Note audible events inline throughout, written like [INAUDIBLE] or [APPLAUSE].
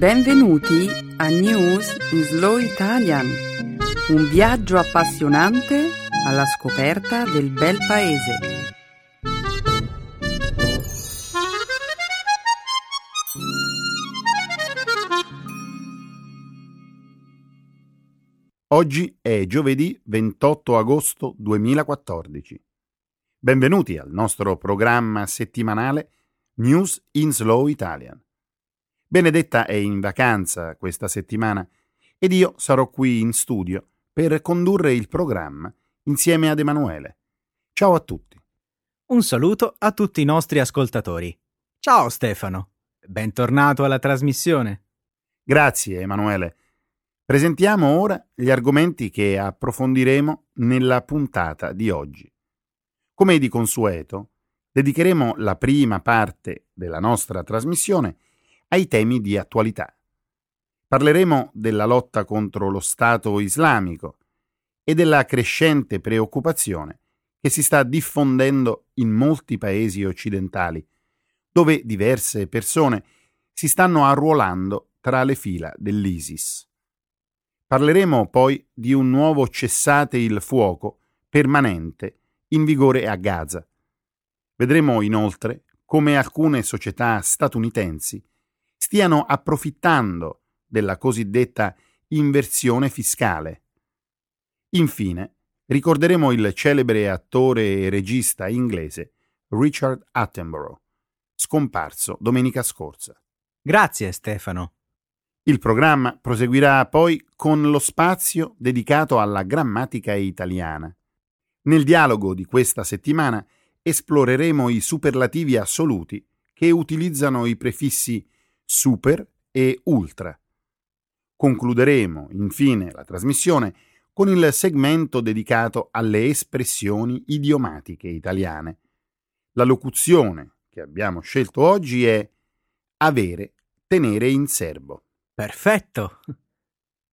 Benvenuti a News in Slow Italian, un viaggio appassionante alla scoperta del bel paese. Oggi è giovedì 28 agosto 2014. Benvenuti al nostro programma settimanale News in Slow Italian. Benedetta è in vacanza questa settimana ed io sarò qui in studio per condurre il programma insieme ad Emanuele. Ciao a tutti. Un saluto a tutti i nostri ascoltatori. Ciao Stefano, bentornato alla trasmissione. Grazie Emanuele. Presentiamo ora gli argomenti che approfondiremo nella puntata di oggi. Come di consueto, dedicheremo la prima parte della nostra trasmissione ai temi di attualità. Parleremo della lotta contro lo Stato islamico e della crescente preoccupazione che si sta diffondendo in molti paesi occidentali, dove diverse persone si stanno arruolando tra le fila dell'ISIS. Parleremo poi di un nuovo cessate il fuoco permanente in vigore a Gaza. Vedremo inoltre come alcune società statunitensi stiano approfittando della cosiddetta inversione fiscale. Infine, ricorderemo il celebre attore e regista inglese Richard Attenborough, scomparso domenica scorsa. Grazie Stefano. Il programma proseguirà poi con lo spazio dedicato alla grammatica italiana. Nel dialogo di questa settimana esploreremo i superlativi assoluti che utilizzano i prefissi super e ultra. Concluderemo infine la trasmissione con il segmento dedicato alle espressioni idiomatiche italiane. La locuzione che abbiamo scelto oggi è avere, tenere in serbo. Perfetto.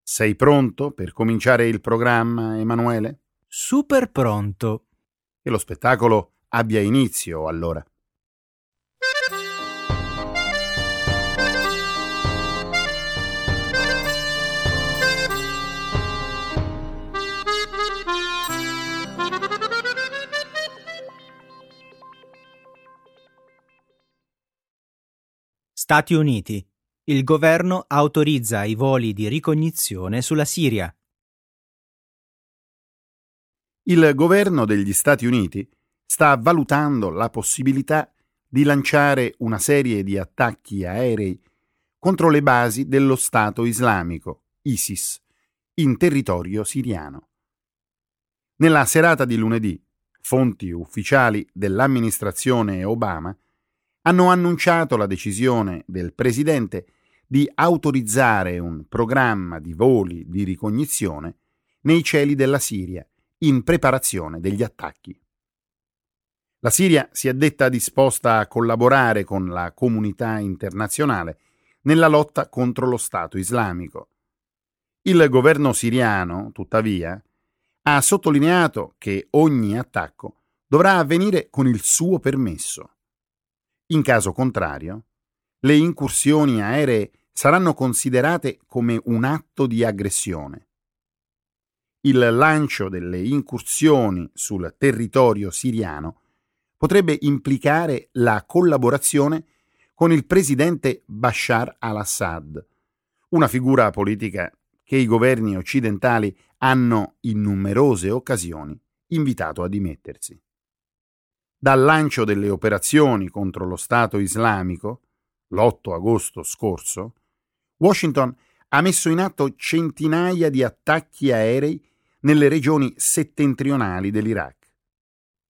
Sei pronto per cominciare il programma, Emanuele? Super pronto. Che lo spettacolo abbia inizio allora. Stati Uniti. Il governo autorizza i voli di ricognizione sulla Siria. Il governo degli Stati Uniti sta valutando la possibilità di lanciare una serie di attacchi aerei contro le basi dello Stato islamico, ISIS, in territorio siriano. Nella serata di lunedì, fonti ufficiali dell'amministrazione Obama hanno annunciato la decisione del Presidente di autorizzare un programma di voli di ricognizione nei cieli della Siria in preparazione degli attacchi. La Siria si è detta disposta a collaborare con la comunità internazionale nella lotta contro lo Stato islamico. Il governo siriano, tuttavia, ha sottolineato che ogni attacco dovrà avvenire con il suo permesso. In caso contrario, le incursioni aeree saranno considerate come un atto di aggressione. Il lancio delle incursioni sul territorio siriano potrebbe implicare la collaborazione con il presidente Bashar al-Assad, una figura politica che i governi occidentali hanno in numerose occasioni invitato a dimettersi. Dal lancio delle operazioni contro lo Stato islamico, l'8 agosto scorso, Washington ha messo in atto centinaia di attacchi aerei nelle regioni settentrionali dell'Iraq.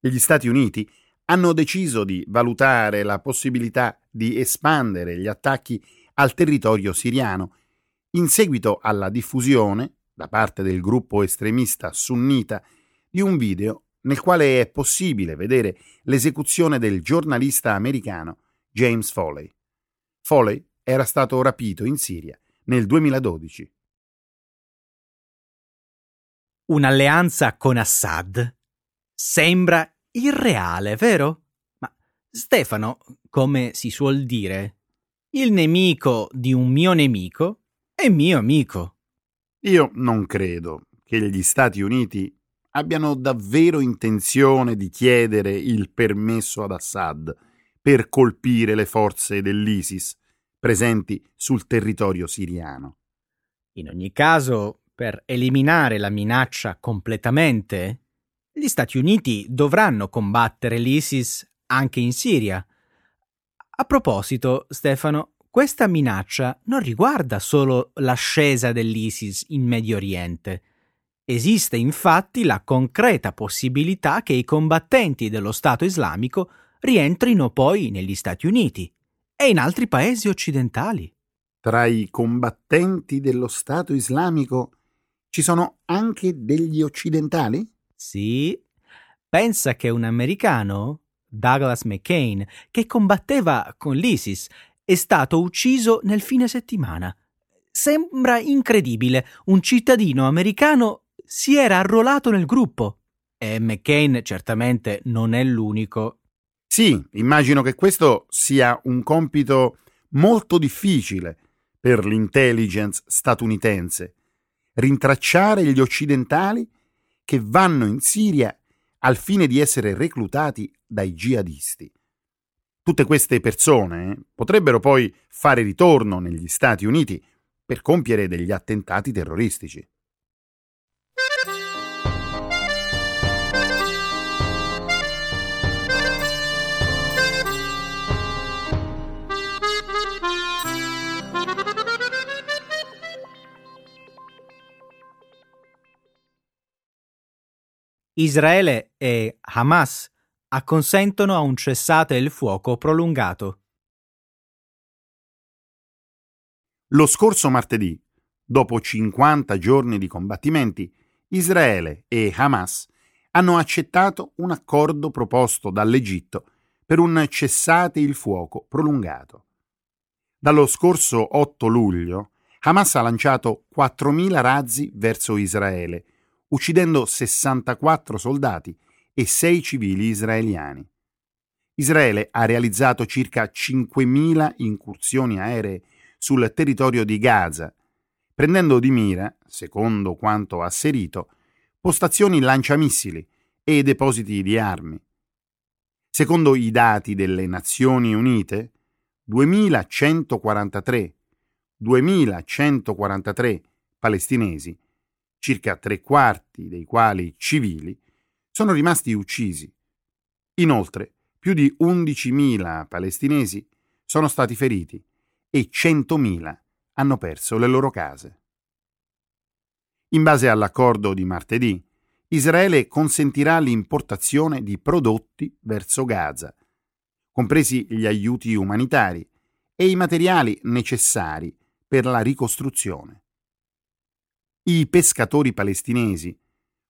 Gli Stati Uniti hanno deciso di valutare la possibilità di espandere gli attacchi al territorio siriano in seguito alla diffusione, da parte del gruppo estremista sunnita, di un video nel quale è possibile vedere l'esecuzione del giornalista americano James Foley. Foley era stato rapito in Siria nel 2012. Un'alleanza con Assad sembra irreale, vero? Ma Stefano, come si suol dire, Il nemico di un mio nemico è mio amico. Io non credo che gli Stati Uniti abbiano davvero intenzione di chiedere il permesso ad Assad per colpire le forze dell'ISIS presenti sul territorio siriano. In ogni caso, per eliminare la minaccia completamente, gli Stati Uniti dovranno combattere l'ISIS anche in Siria. A proposito, Stefano, questa minaccia non riguarda solo l'ascesa dell'ISIS in Medio Oriente. Esiste infatti la concreta possibilità che i combattenti dello Stato islamico rientrino poi negli Stati Uniti e in altri paesi occidentali. Tra i combattenti dello Stato islamico ci sono anche degli occidentali? Sì. Pensa che un americano, Douglas McCain, che combatteva con l'ISIS, è stato ucciso nel fine settimana. Sembra incredibile, un cittadino americano si era arruolato nel gruppo. E McCain certamente non è l'unico. Sì, immagino che questo sia un compito molto difficile per l'intelligence statunitense. Rintracciare gli occidentali che vanno in Siria al fine di essere reclutati dai jihadisti. Tutte queste persone potrebbero poi fare ritorno negli Stati Uniti per compiere degli attentati terroristici. Israele e Hamas acconsentono a un cessate il fuoco prolungato. Lo scorso martedì, dopo 50 giorni di combattimenti, Israele e Hamas hanno accettato un accordo proposto dall'Egitto per un cessate il fuoco prolungato. Dallo scorso 8 luglio, Hamas ha lanciato 4.000 razzi verso Israele, uccidendo 64 soldati e 6 civili israeliani. Israele ha realizzato circa 5.000 incursioni aeree sul territorio di Gaza, prendendo di mira, secondo quanto asserito, postazioni lanciamissili e depositi di armi. Secondo i dati delle Nazioni Unite, 2143, 2143 palestinesi circa tre quarti dei quali civili, sono rimasti uccisi. Inoltre, più di 11.000 palestinesi sono stati feriti e 100.000 hanno perso le loro case. In base all'accordo di martedì, Israele consentirà l'importazione di prodotti verso Gaza, compresi gli aiuti umanitari e i materiali necessari per la ricostruzione i pescatori palestinesi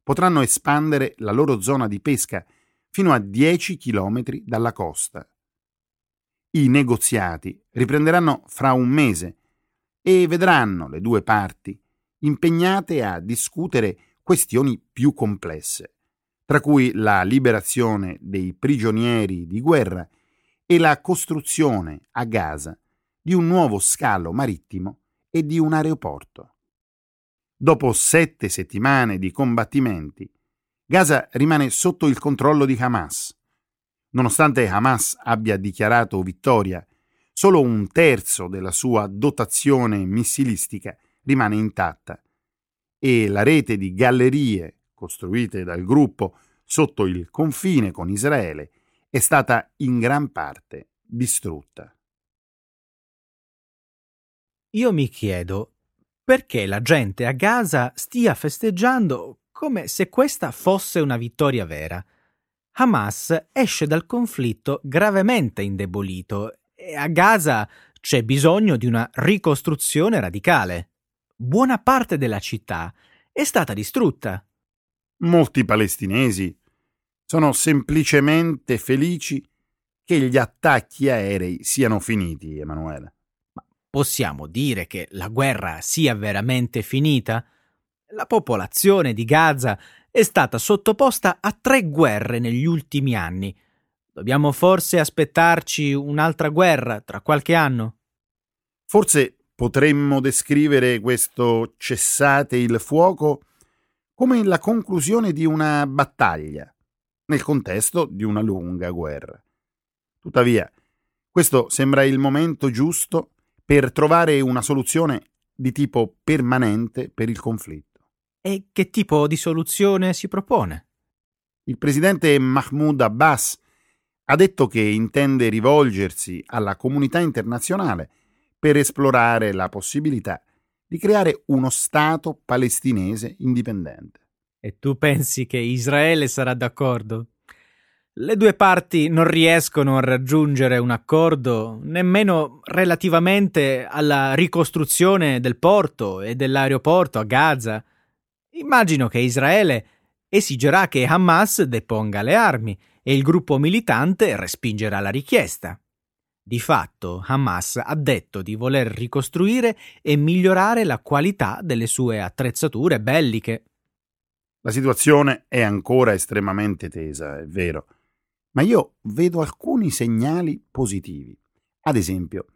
potranno espandere la loro zona di pesca fino a 10 chilometri dalla costa. I negoziati riprenderanno fra un mese e vedranno le due parti impegnate a discutere questioni più complesse, tra cui la liberazione dei prigionieri di guerra e la costruzione a Gaza di un nuovo scalo marittimo e di un aeroporto. Dopo sette settimane di combattimenti, Gaza rimane sotto il controllo di Hamas. Nonostante Hamas abbia dichiarato vittoria, solo un terzo della sua dotazione missilistica rimane intatta e la rete di gallerie costruite dal gruppo sotto il confine con Israele è stata in gran parte distrutta. Io mi chiedo perché la gente a Gaza stia festeggiando come se questa fosse una vittoria vera. Hamas esce dal conflitto gravemente indebolito e a Gaza c'è bisogno di una ricostruzione radicale. Buona parte della città è stata distrutta. Molti palestinesi sono semplicemente felici che gli attacchi aerei siano finiti, Emanuele. Possiamo dire che la guerra sia veramente finita? La popolazione di Gaza è stata sottoposta a tre guerre negli ultimi anni. Dobbiamo forse aspettarci un'altra guerra tra qualche anno? Forse potremmo descrivere questo cessate il fuoco come la conclusione di una battaglia, nel contesto di una lunga guerra. Tuttavia, questo sembra il momento giusto per trovare una soluzione di tipo permanente per il conflitto. E che tipo di soluzione si propone? Il presidente Mahmoud Abbas ha detto che intende rivolgersi alla comunità internazionale per esplorare la possibilità di creare uno Stato palestinese indipendente. E tu pensi che Israele sarà d'accordo? Le due parti non riescono a raggiungere un accordo nemmeno relativamente alla ricostruzione del porto e dell'aeroporto a Gaza. Immagino che Israele esigerà che Hamas deponga le armi e il gruppo militante respingerà la richiesta. Di fatto, Hamas ha detto di voler ricostruire e migliorare la qualità delle sue attrezzature belliche. La situazione è ancora estremamente tesa, è vero, ma io vedo alcuni segnali positivi. Ad esempio,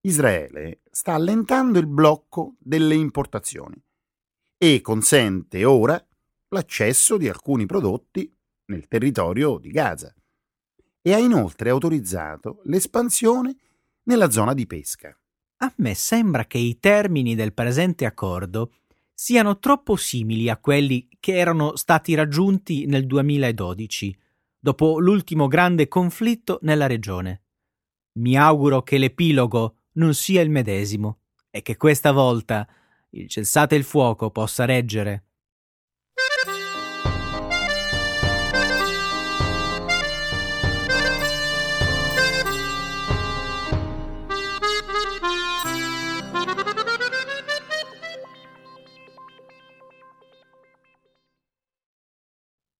Israele sta allentando il blocco delle importazioni e consente ora l'accesso di alcuni prodotti nel territorio di Gaza e ha inoltre autorizzato l'espansione nella zona di pesca. A me sembra che i termini del presente accordo siano troppo simili a quelli che erano stati raggiunti nel 2012, dopo l'ultimo grande conflitto nella regione. Mi auguro che l'epilogo non sia il medesimo e che questa volta il cessate il fuoco possa reggere.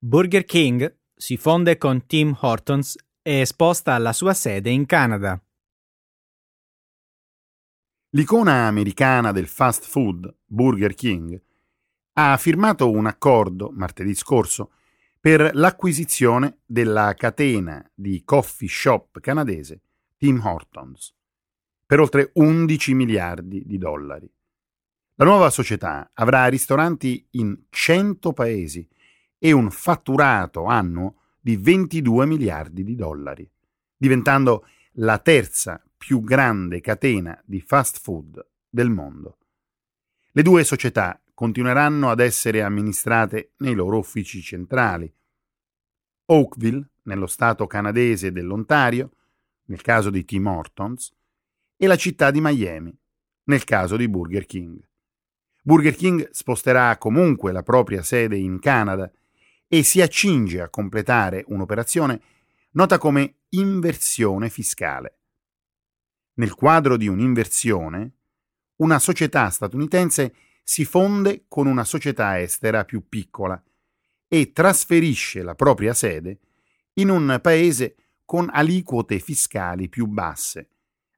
Burger King si fonde con Tim Hortons e sposta la sua sede in Canada. L'icona americana del fast food, Burger King, ha firmato un accordo martedì scorso per l'acquisizione della catena di coffee shop canadese Tim Hortons per oltre 11 miliardi di dollari. La nuova società avrà ristoranti in 100 paesi e un fatturato annuo di 22 miliardi di dollari, diventando la terza più grande catena di fast food del mondo. Le due società continueranno ad essere amministrate nei loro uffici centrali. Oakville, nello stato canadese dell'Ontario, nel caso di Tim Hortons, e la città di Miami, nel caso di Burger King. Burger King sposterà comunque la propria sede in Canada e si accinge a completare un'operazione nota come inversione fiscale. Nel quadro di un'inversione, una società statunitense si fonde con una società estera più piccola e trasferisce la propria sede in un paese con aliquote fiscali più basse,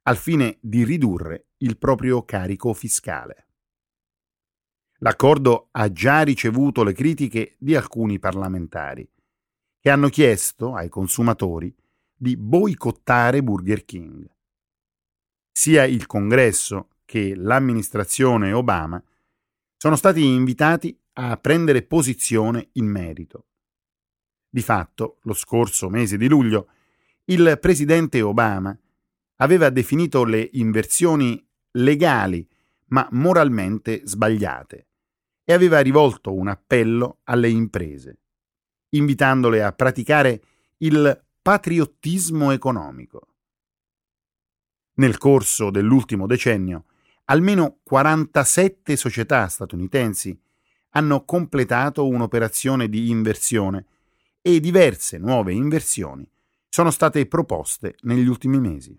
al fine di ridurre il proprio carico fiscale. L'accordo ha già ricevuto le critiche di alcuni parlamentari, che hanno chiesto ai consumatori di boicottare Burger King. Sia il Congresso che l'amministrazione Obama sono stati invitati a prendere posizione in merito. Di fatto, lo scorso mese di luglio, il presidente Obama aveva definito le inversioni legali ma moralmente sbagliate e aveva rivolto un appello alle imprese, invitandole a praticare il patriottismo economico. Nel corso dell'ultimo decennio, almeno 47 società statunitensi hanno completato un'operazione di inversione e diverse nuove inversioni sono state proposte negli ultimi mesi.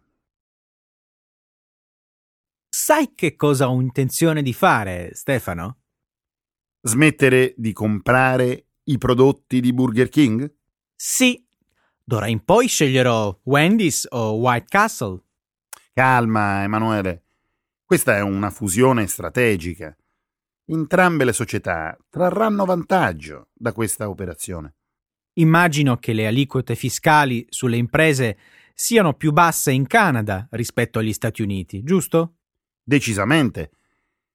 Sai che cosa ho intenzione di fare, Stefano? Smettere di comprare i prodotti di Burger King? Sì. D'ora in poi sceglierò Wendy's o White Castle. Calma, Emanuele. Questa è una fusione strategica. Entrambe le società trarranno vantaggio da questa operazione. Immagino che le aliquote fiscali sulle imprese siano più basse in Canada rispetto agli Stati Uniti, giusto? Decisamente.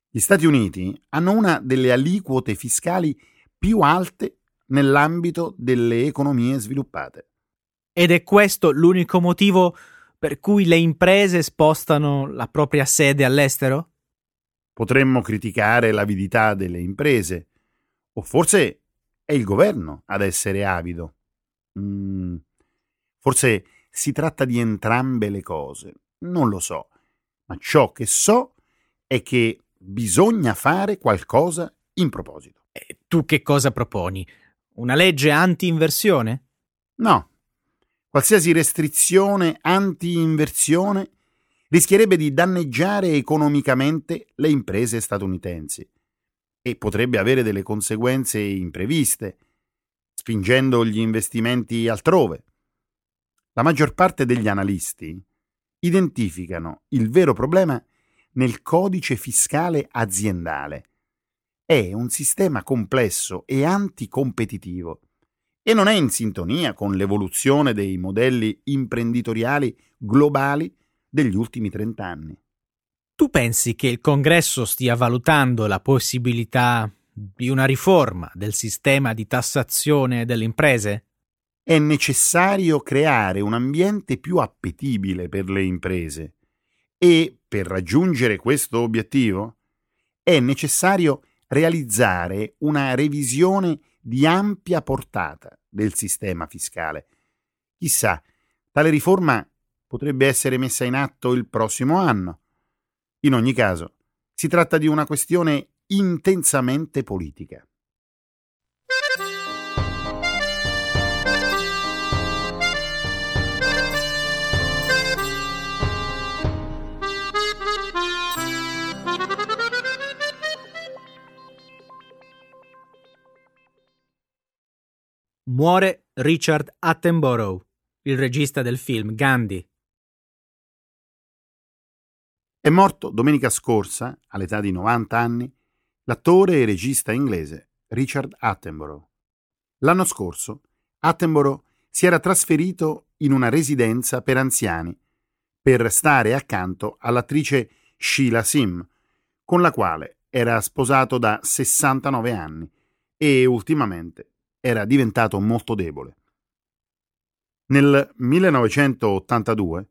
Gli Stati Uniti hanno una delle aliquote fiscali più alte nell'ambito delle economie sviluppate. Ed è questo l'unico motivo per cui le imprese spostano la propria sede all'estero? Potremmo criticare l'avidità delle imprese, o forse è il governo ad essere avido. Mm, forse si tratta di entrambe le cose, non lo so, ma ciò che so è che bisogna fare qualcosa in proposito. E tu che cosa proponi? Una legge anti-inversione? No. Qualsiasi restrizione anti-inversione rischierebbe di danneggiare economicamente le imprese statunitensi e potrebbe avere delle conseguenze impreviste, spingendo gli investimenti altrove. La maggior parte degli analisti identificano il vero problema nel codice fiscale aziendale. È un sistema complesso e anticompetitivo e non è in sintonia con l'evoluzione dei modelli imprenditoriali globali degli ultimi trent'anni. Tu pensi che il Congresso stia valutando la possibilità di una riforma del sistema di tassazione delle imprese? È necessario creare un ambiente più appetibile per le imprese e, per raggiungere questo obiettivo, è necessario realizzare una revisione di ampia portata del sistema fiscale. Chissà, tale riforma potrebbe essere messa in atto il prossimo anno in ogni caso, si tratta di una questione intensamente politica. Muore Richard Attenborough, il regista del film Gandhi. È morto domenica scorsa, all'età di 90 anni, l'attore e regista inglese Richard Attenborough. L'anno scorso Attenborough si era trasferito in una residenza per anziani per stare accanto all'attrice Sheila Sim, con la quale era sposato da 69 anni e ultimamente era diventato molto debole. Nel 1982,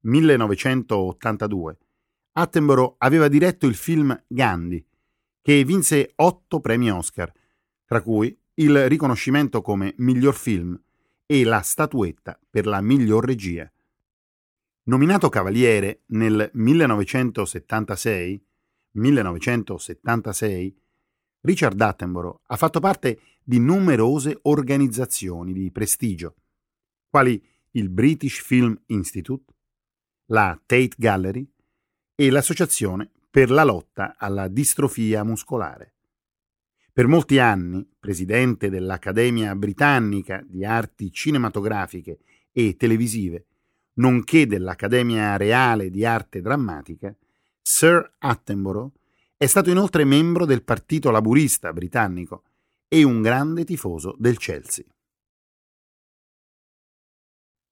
1982 Attenborough aveva diretto il film Gandhi, che vinse otto premi Oscar, tra cui il riconoscimento come miglior film e la statuetta per la miglior regia. Nominato cavaliere nel 1976, 1976, Richard Attenborough ha fatto parte di numerose organizzazioni di prestigio, quali il British Film Institute, la Tate Gallery, e l'Associazione per la lotta alla distrofia muscolare. Per molti anni, presidente dell'Accademia Britannica di Arti Cinematografiche e Televisive, nonché dell'Accademia Reale di Arte Drammatica, Sir Attenborough è stato inoltre membro del Partito Laburista britannico e un grande tifoso del Chelsea.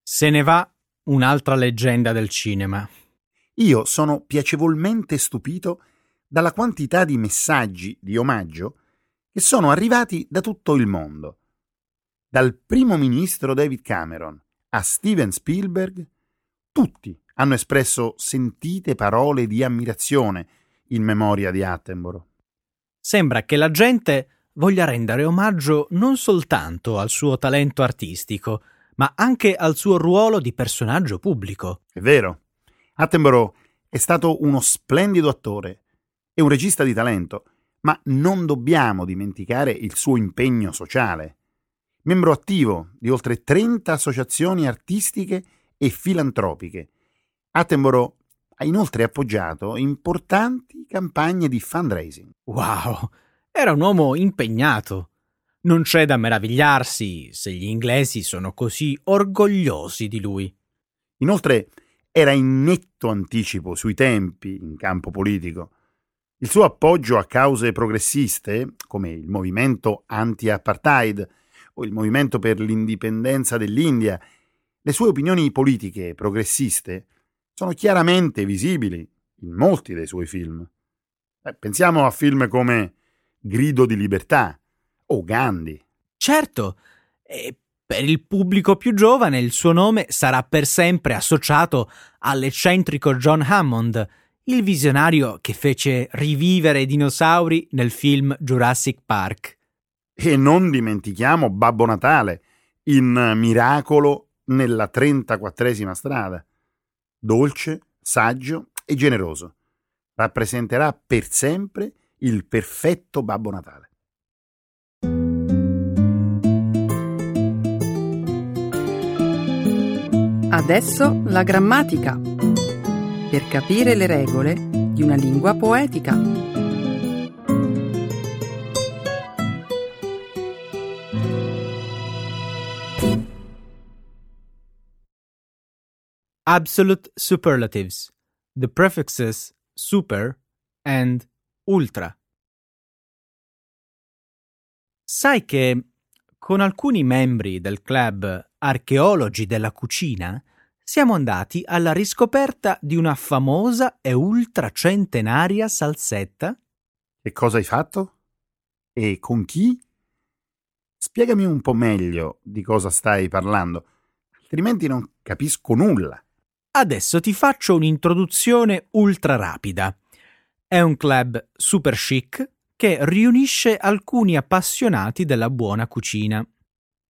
Se ne va un'altra leggenda del cinema. Io sono piacevolmente stupito dalla quantità di messaggi di omaggio che sono arrivati da tutto il mondo. Dal primo ministro David Cameron a Steven Spielberg, tutti hanno espresso sentite parole di ammirazione in memoria di Attenborough. Sembra che la gente voglia rendere omaggio non soltanto al suo talento artistico, ma anche al suo ruolo di personaggio pubblico. È vero. Attenborough è stato uno splendido attore e un regista di talento, ma non dobbiamo dimenticare il suo impegno sociale. Membro attivo di oltre 30 associazioni artistiche e filantropiche, Attenborough ha inoltre appoggiato importanti campagne di fundraising. Wow, era un uomo impegnato. Non c'è da meravigliarsi se gli inglesi sono così orgogliosi di lui. Inoltre era in netto anticipo sui tempi in campo politico. Il suo appoggio a cause progressiste, come il movimento anti-apartheid o il movimento per l'indipendenza dell'India, le sue opinioni politiche progressiste sono chiaramente visibili in molti dei suoi film. Eh, pensiamo a film come Grido di libertà o Gandhi. Certo, e per il pubblico più giovane il suo nome sarà per sempre associato all'eccentrico John Hammond, il visionario che fece rivivere i dinosauri nel film Jurassic Park. E non dimentichiamo Babbo Natale in Miracolo nella 34esima strada. Dolce, saggio e generoso. Rappresenterà per sempre il perfetto Babbo Natale. Adesso la grammatica. Per capire le regole di una lingua poetica. Absolute superlatives. The prefixes super and ultra. Sai che con alcuni membri del club archeologi della cucina siamo andati alla riscoperta di una famosa e ultracentenaria salsetta? E cosa hai fatto? E con chi? Spiegami un po' meglio di cosa stai parlando, altrimenti non capisco nulla. Adesso ti faccio un'introduzione ultra rapida. È un club super chic che riunisce alcuni appassionati della buona cucina.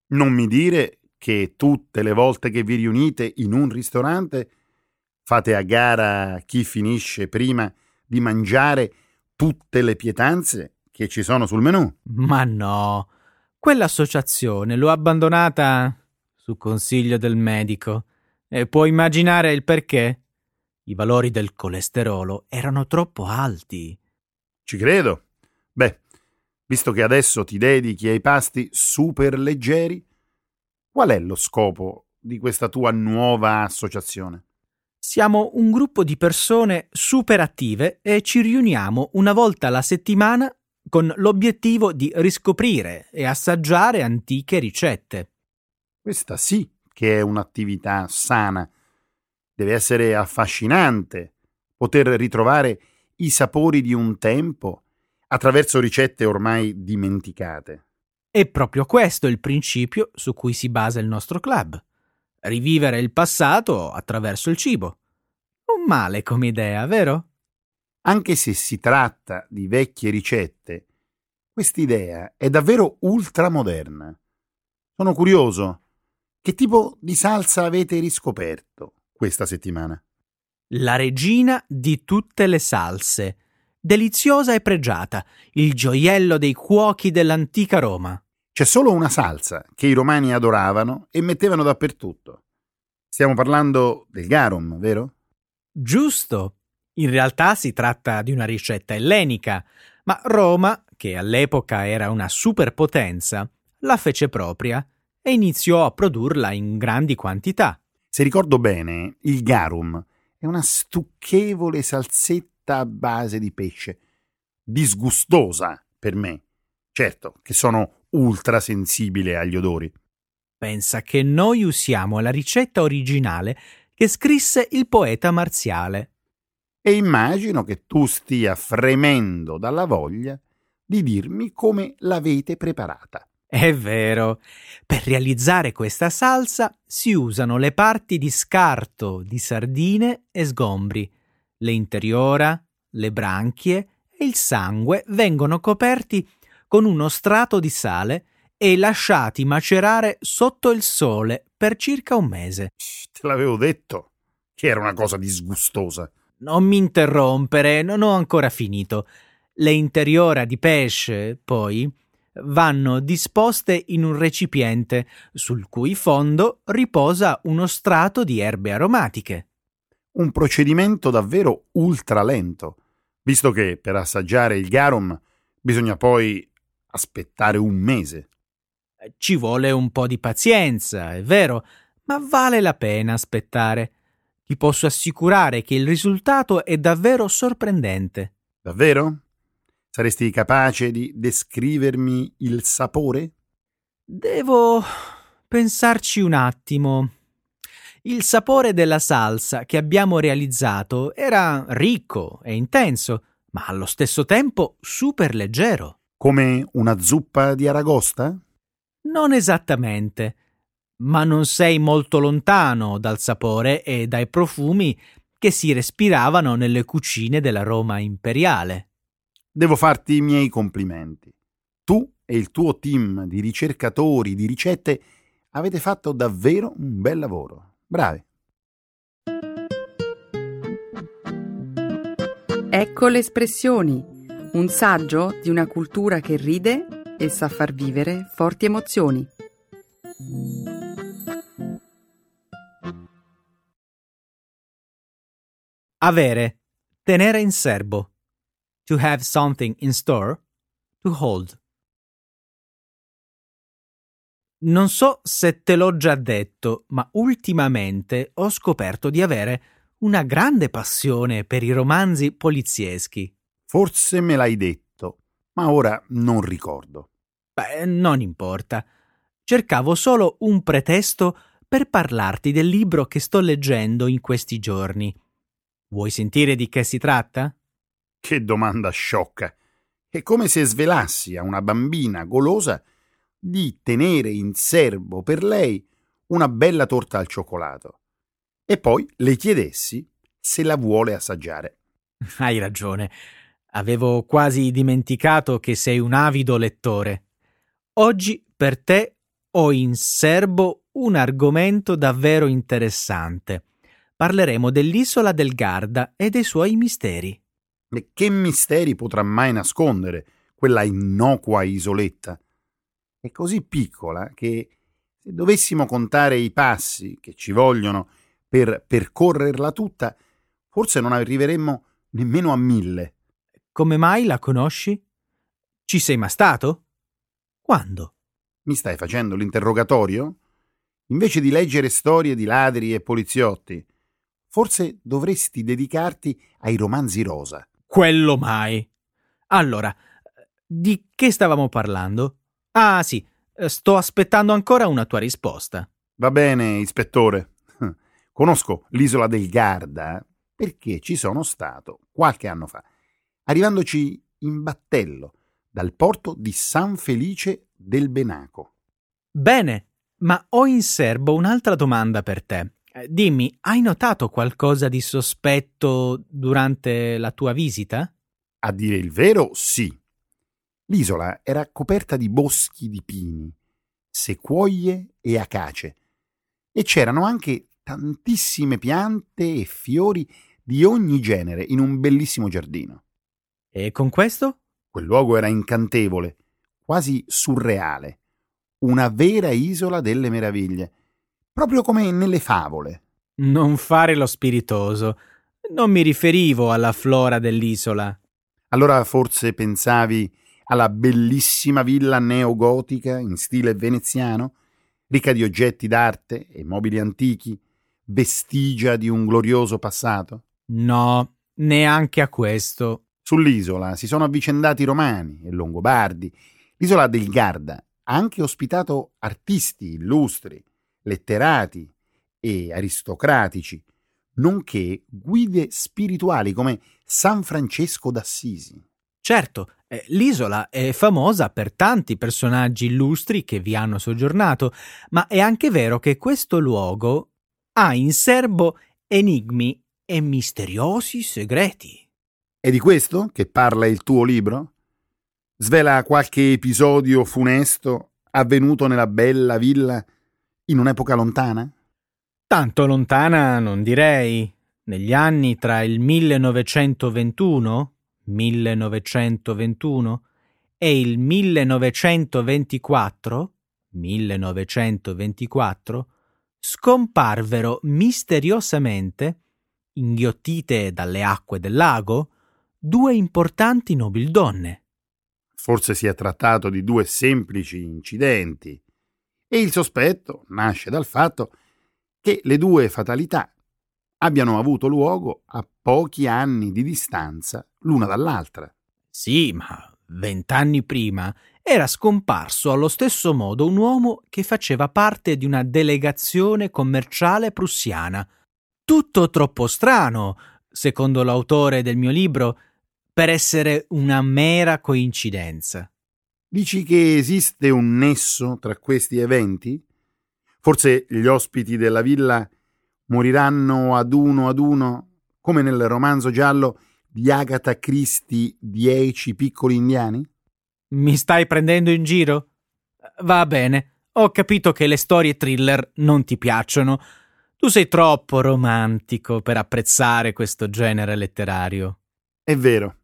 Non mi dire che tutte le volte che vi riunite in un ristorante fate a gara chi finisce prima di mangiare tutte le pietanze che ci sono sul menù. Ma no, quell'associazione l'ho abbandonata su consiglio del medico. E puoi immaginare il perché? I valori del colesterolo erano troppo alti. Ci credo. Beh, visto che adesso ti dedichi ai pasti super leggeri, qual è lo scopo di questa tua nuova associazione? Siamo un gruppo di persone super attive e ci riuniamo una volta alla settimana con l'obiettivo di riscoprire e assaggiare antiche ricette. Questa sì che è un'attività sana. Deve essere affascinante poter ritrovare i sapori di un tempo attraverso ricette ormai dimenticate. È proprio questo il principio su cui si basa il nostro club. Rivivere il passato attraverso il cibo. Un male come idea, vero? Anche se si tratta di vecchie ricette, quest'idea è davvero ultramoderna. Sono curioso che tipo di salsa avete riscoperto questa settimana? La regina di tutte le salse, deliziosa e pregiata, il gioiello dei cuochi dell'antica Roma. C'è solo una salsa che i romani adoravano e mettevano dappertutto. Stiamo parlando del garum, vero? Giusto. In realtà si tratta di una ricetta ellenica, ma Roma, che all'epoca era una superpotenza, la fece propria e iniziò a produrla in grandi quantità. Se ricordo bene, il garum è una stucchevole salsetta a base di pesce, disgustosa per me. Certo che sono ultra sensibile agli odori. Pensa che noi usiamo la ricetta originale che scrisse il poeta marziale. E immagino che tu stia fremendo dalla voglia di dirmi come l'avete preparata. È vero. Per realizzare questa salsa si usano le parti di scarto di sardine e sgombri. Le interiora, le branchie e il sangue vengono coperti con uno strato di sale e lasciati macerare sotto il sole per circa un mese. Te l'avevo detto che era una cosa disgustosa. Non mi interrompere, non ho ancora finito. Le interiora di pesce, poi, vanno disposte in un recipiente sul cui fondo riposa uno strato di erbe aromatiche. Un procedimento davvero ultra lento, visto che per assaggiare il garum bisogna poi aspettare un mese. Ci vuole un po' di pazienza, è vero, ma vale la pena aspettare. Ti posso assicurare che il risultato è davvero sorprendente. Davvero? Saresti capace di descrivermi il sapore? Devo pensarci un attimo. Il sapore della salsa che abbiamo realizzato era ricco e intenso, ma allo stesso tempo super leggero. Come una zuppa di aragosta? Non esattamente, ma non sei molto lontano dal sapore e dai profumi che si respiravano nelle cucine della Roma imperiale. Devo farti i miei complimenti. Tu e il tuo team di ricercatori di ricette avete fatto davvero un bel lavoro. Bravi. Ecco le espressioni, un saggio di una cultura che ride e sa far vivere forti emozioni. Avere, tenere in serbo. To have something in store, to hold. Non so se te l'ho già detto, ma ultimamente ho scoperto di avere una grande passione per i romanzi polizieschi. Forse me l'hai detto, ma ora non ricordo. Beh, non importa. Cercavo solo un pretesto per parlarti del libro che sto leggendo in questi giorni. Vuoi sentire di che si tratta? Che domanda sciocca. È come se svelassi a una bambina golosa di tenere in serbo per lei una bella torta al cioccolato e poi le chiedessi se la vuole assaggiare. [LAUGHS] Hai ragione. Avevo quasi dimenticato che sei un avido lettore. Oggi per te ho in serbo un argomento davvero interessante parleremo dell'isola del Garda e dei suoi misteri. E che misteri potrà mai nascondere quella innocua isoletta? È così piccola che se dovessimo contare i passi che ci vogliono per percorrerla tutta, forse non arriveremmo nemmeno a mille. Come mai la conosci? Ci sei mai stato? Quando? Mi stai facendo l'interrogatorio? Invece di leggere storie di ladri e poliziotti, Forse dovresti dedicarti ai romanzi rosa. Quello mai. Allora, di che stavamo parlando? Ah, sì, sto aspettando ancora una tua risposta. Va bene, ispettore. [LAUGHS] Conosco l'isola del Garda perché ci sono stato qualche anno fa, arrivandoci in battello dal porto di San Felice del Benaco. Bene, ma ho in serbo un'altra domanda per te. Eh, dimmi, hai notato qualcosa di sospetto durante la tua visita? A dire il vero, sì. L'isola era coperta di boschi di pini, sequoie e acace, e c'erano anche tantissime piante e fiori di ogni genere in un bellissimo giardino. E con questo? Quel luogo era incantevole, quasi surreale, una vera isola delle meraviglie proprio come nelle favole. Non fare lo spiritoso. Non mi riferivo alla flora dell'isola. Allora forse pensavi alla bellissima villa neogotica in stile veneziano, ricca di oggetti d'arte e mobili antichi, vestigia di un glorioso passato? No, neanche a questo. Sull'isola si sono avvicendati romani e longobardi. L'isola del Garda ha anche ospitato artisti illustri, letterati e aristocratici, nonché guide spirituali come San Francesco d'Assisi. Certo, eh, l'isola è famosa per tanti personaggi illustri che vi hanno soggiornato, ma è anche vero che questo luogo ha in serbo enigmi e misteriosi segreti. È di questo che parla il tuo libro? Svela qualche episodio funesto avvenuto nella bella villa in un'epoca lontana? Tanto lontana non direi. Negli anni tra il 1921, 1921 e il 1924, 1924, scomparvero misteriosamente, inghiottite dalle acque del lago, due importanti nobildonne. Forse si è trattato di due semplici incidenti e il sospetto nasce dal fatto che le due fatalità abbiano avuto luogo a pochi anni di distanza l'una dall'altra. Sì, ma vent'anni prima era scomparso allo stesso modo un uomo che faceva parte di una delegazione commerciale prussiana. Tutto troppo strano, secondo l'autore del mio libro, per essere una mera coincidenza. Dici che esiste un nesso tra questi eventi? Forse gli ospiti della villa moriranno ad uno ad uno, come nel romanzo giallo di Agatha Christie Dieci piccoli indiani? Mi stai prendendo in giro? Va bene, ho capito che le storie thriller non ti piacciono. Tu sei troppo romantico per apprezzare questo genere letterario. È vero.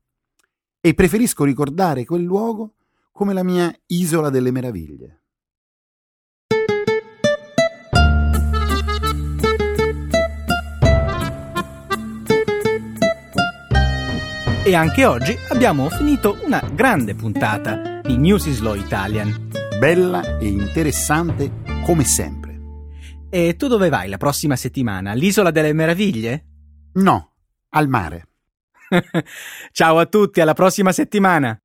E preferisco ricordare quel luogo come la mia isola delle meraviglie. E anche oggi abbiamo finito una grande puntata di News in Slow Italian. Bella e interessante come sempre. E tu dove vai la prossima settimana? L'isola delle meraviglie? No, al mare. [LAUGHS] Ciao a tutti, alla prossima settimana.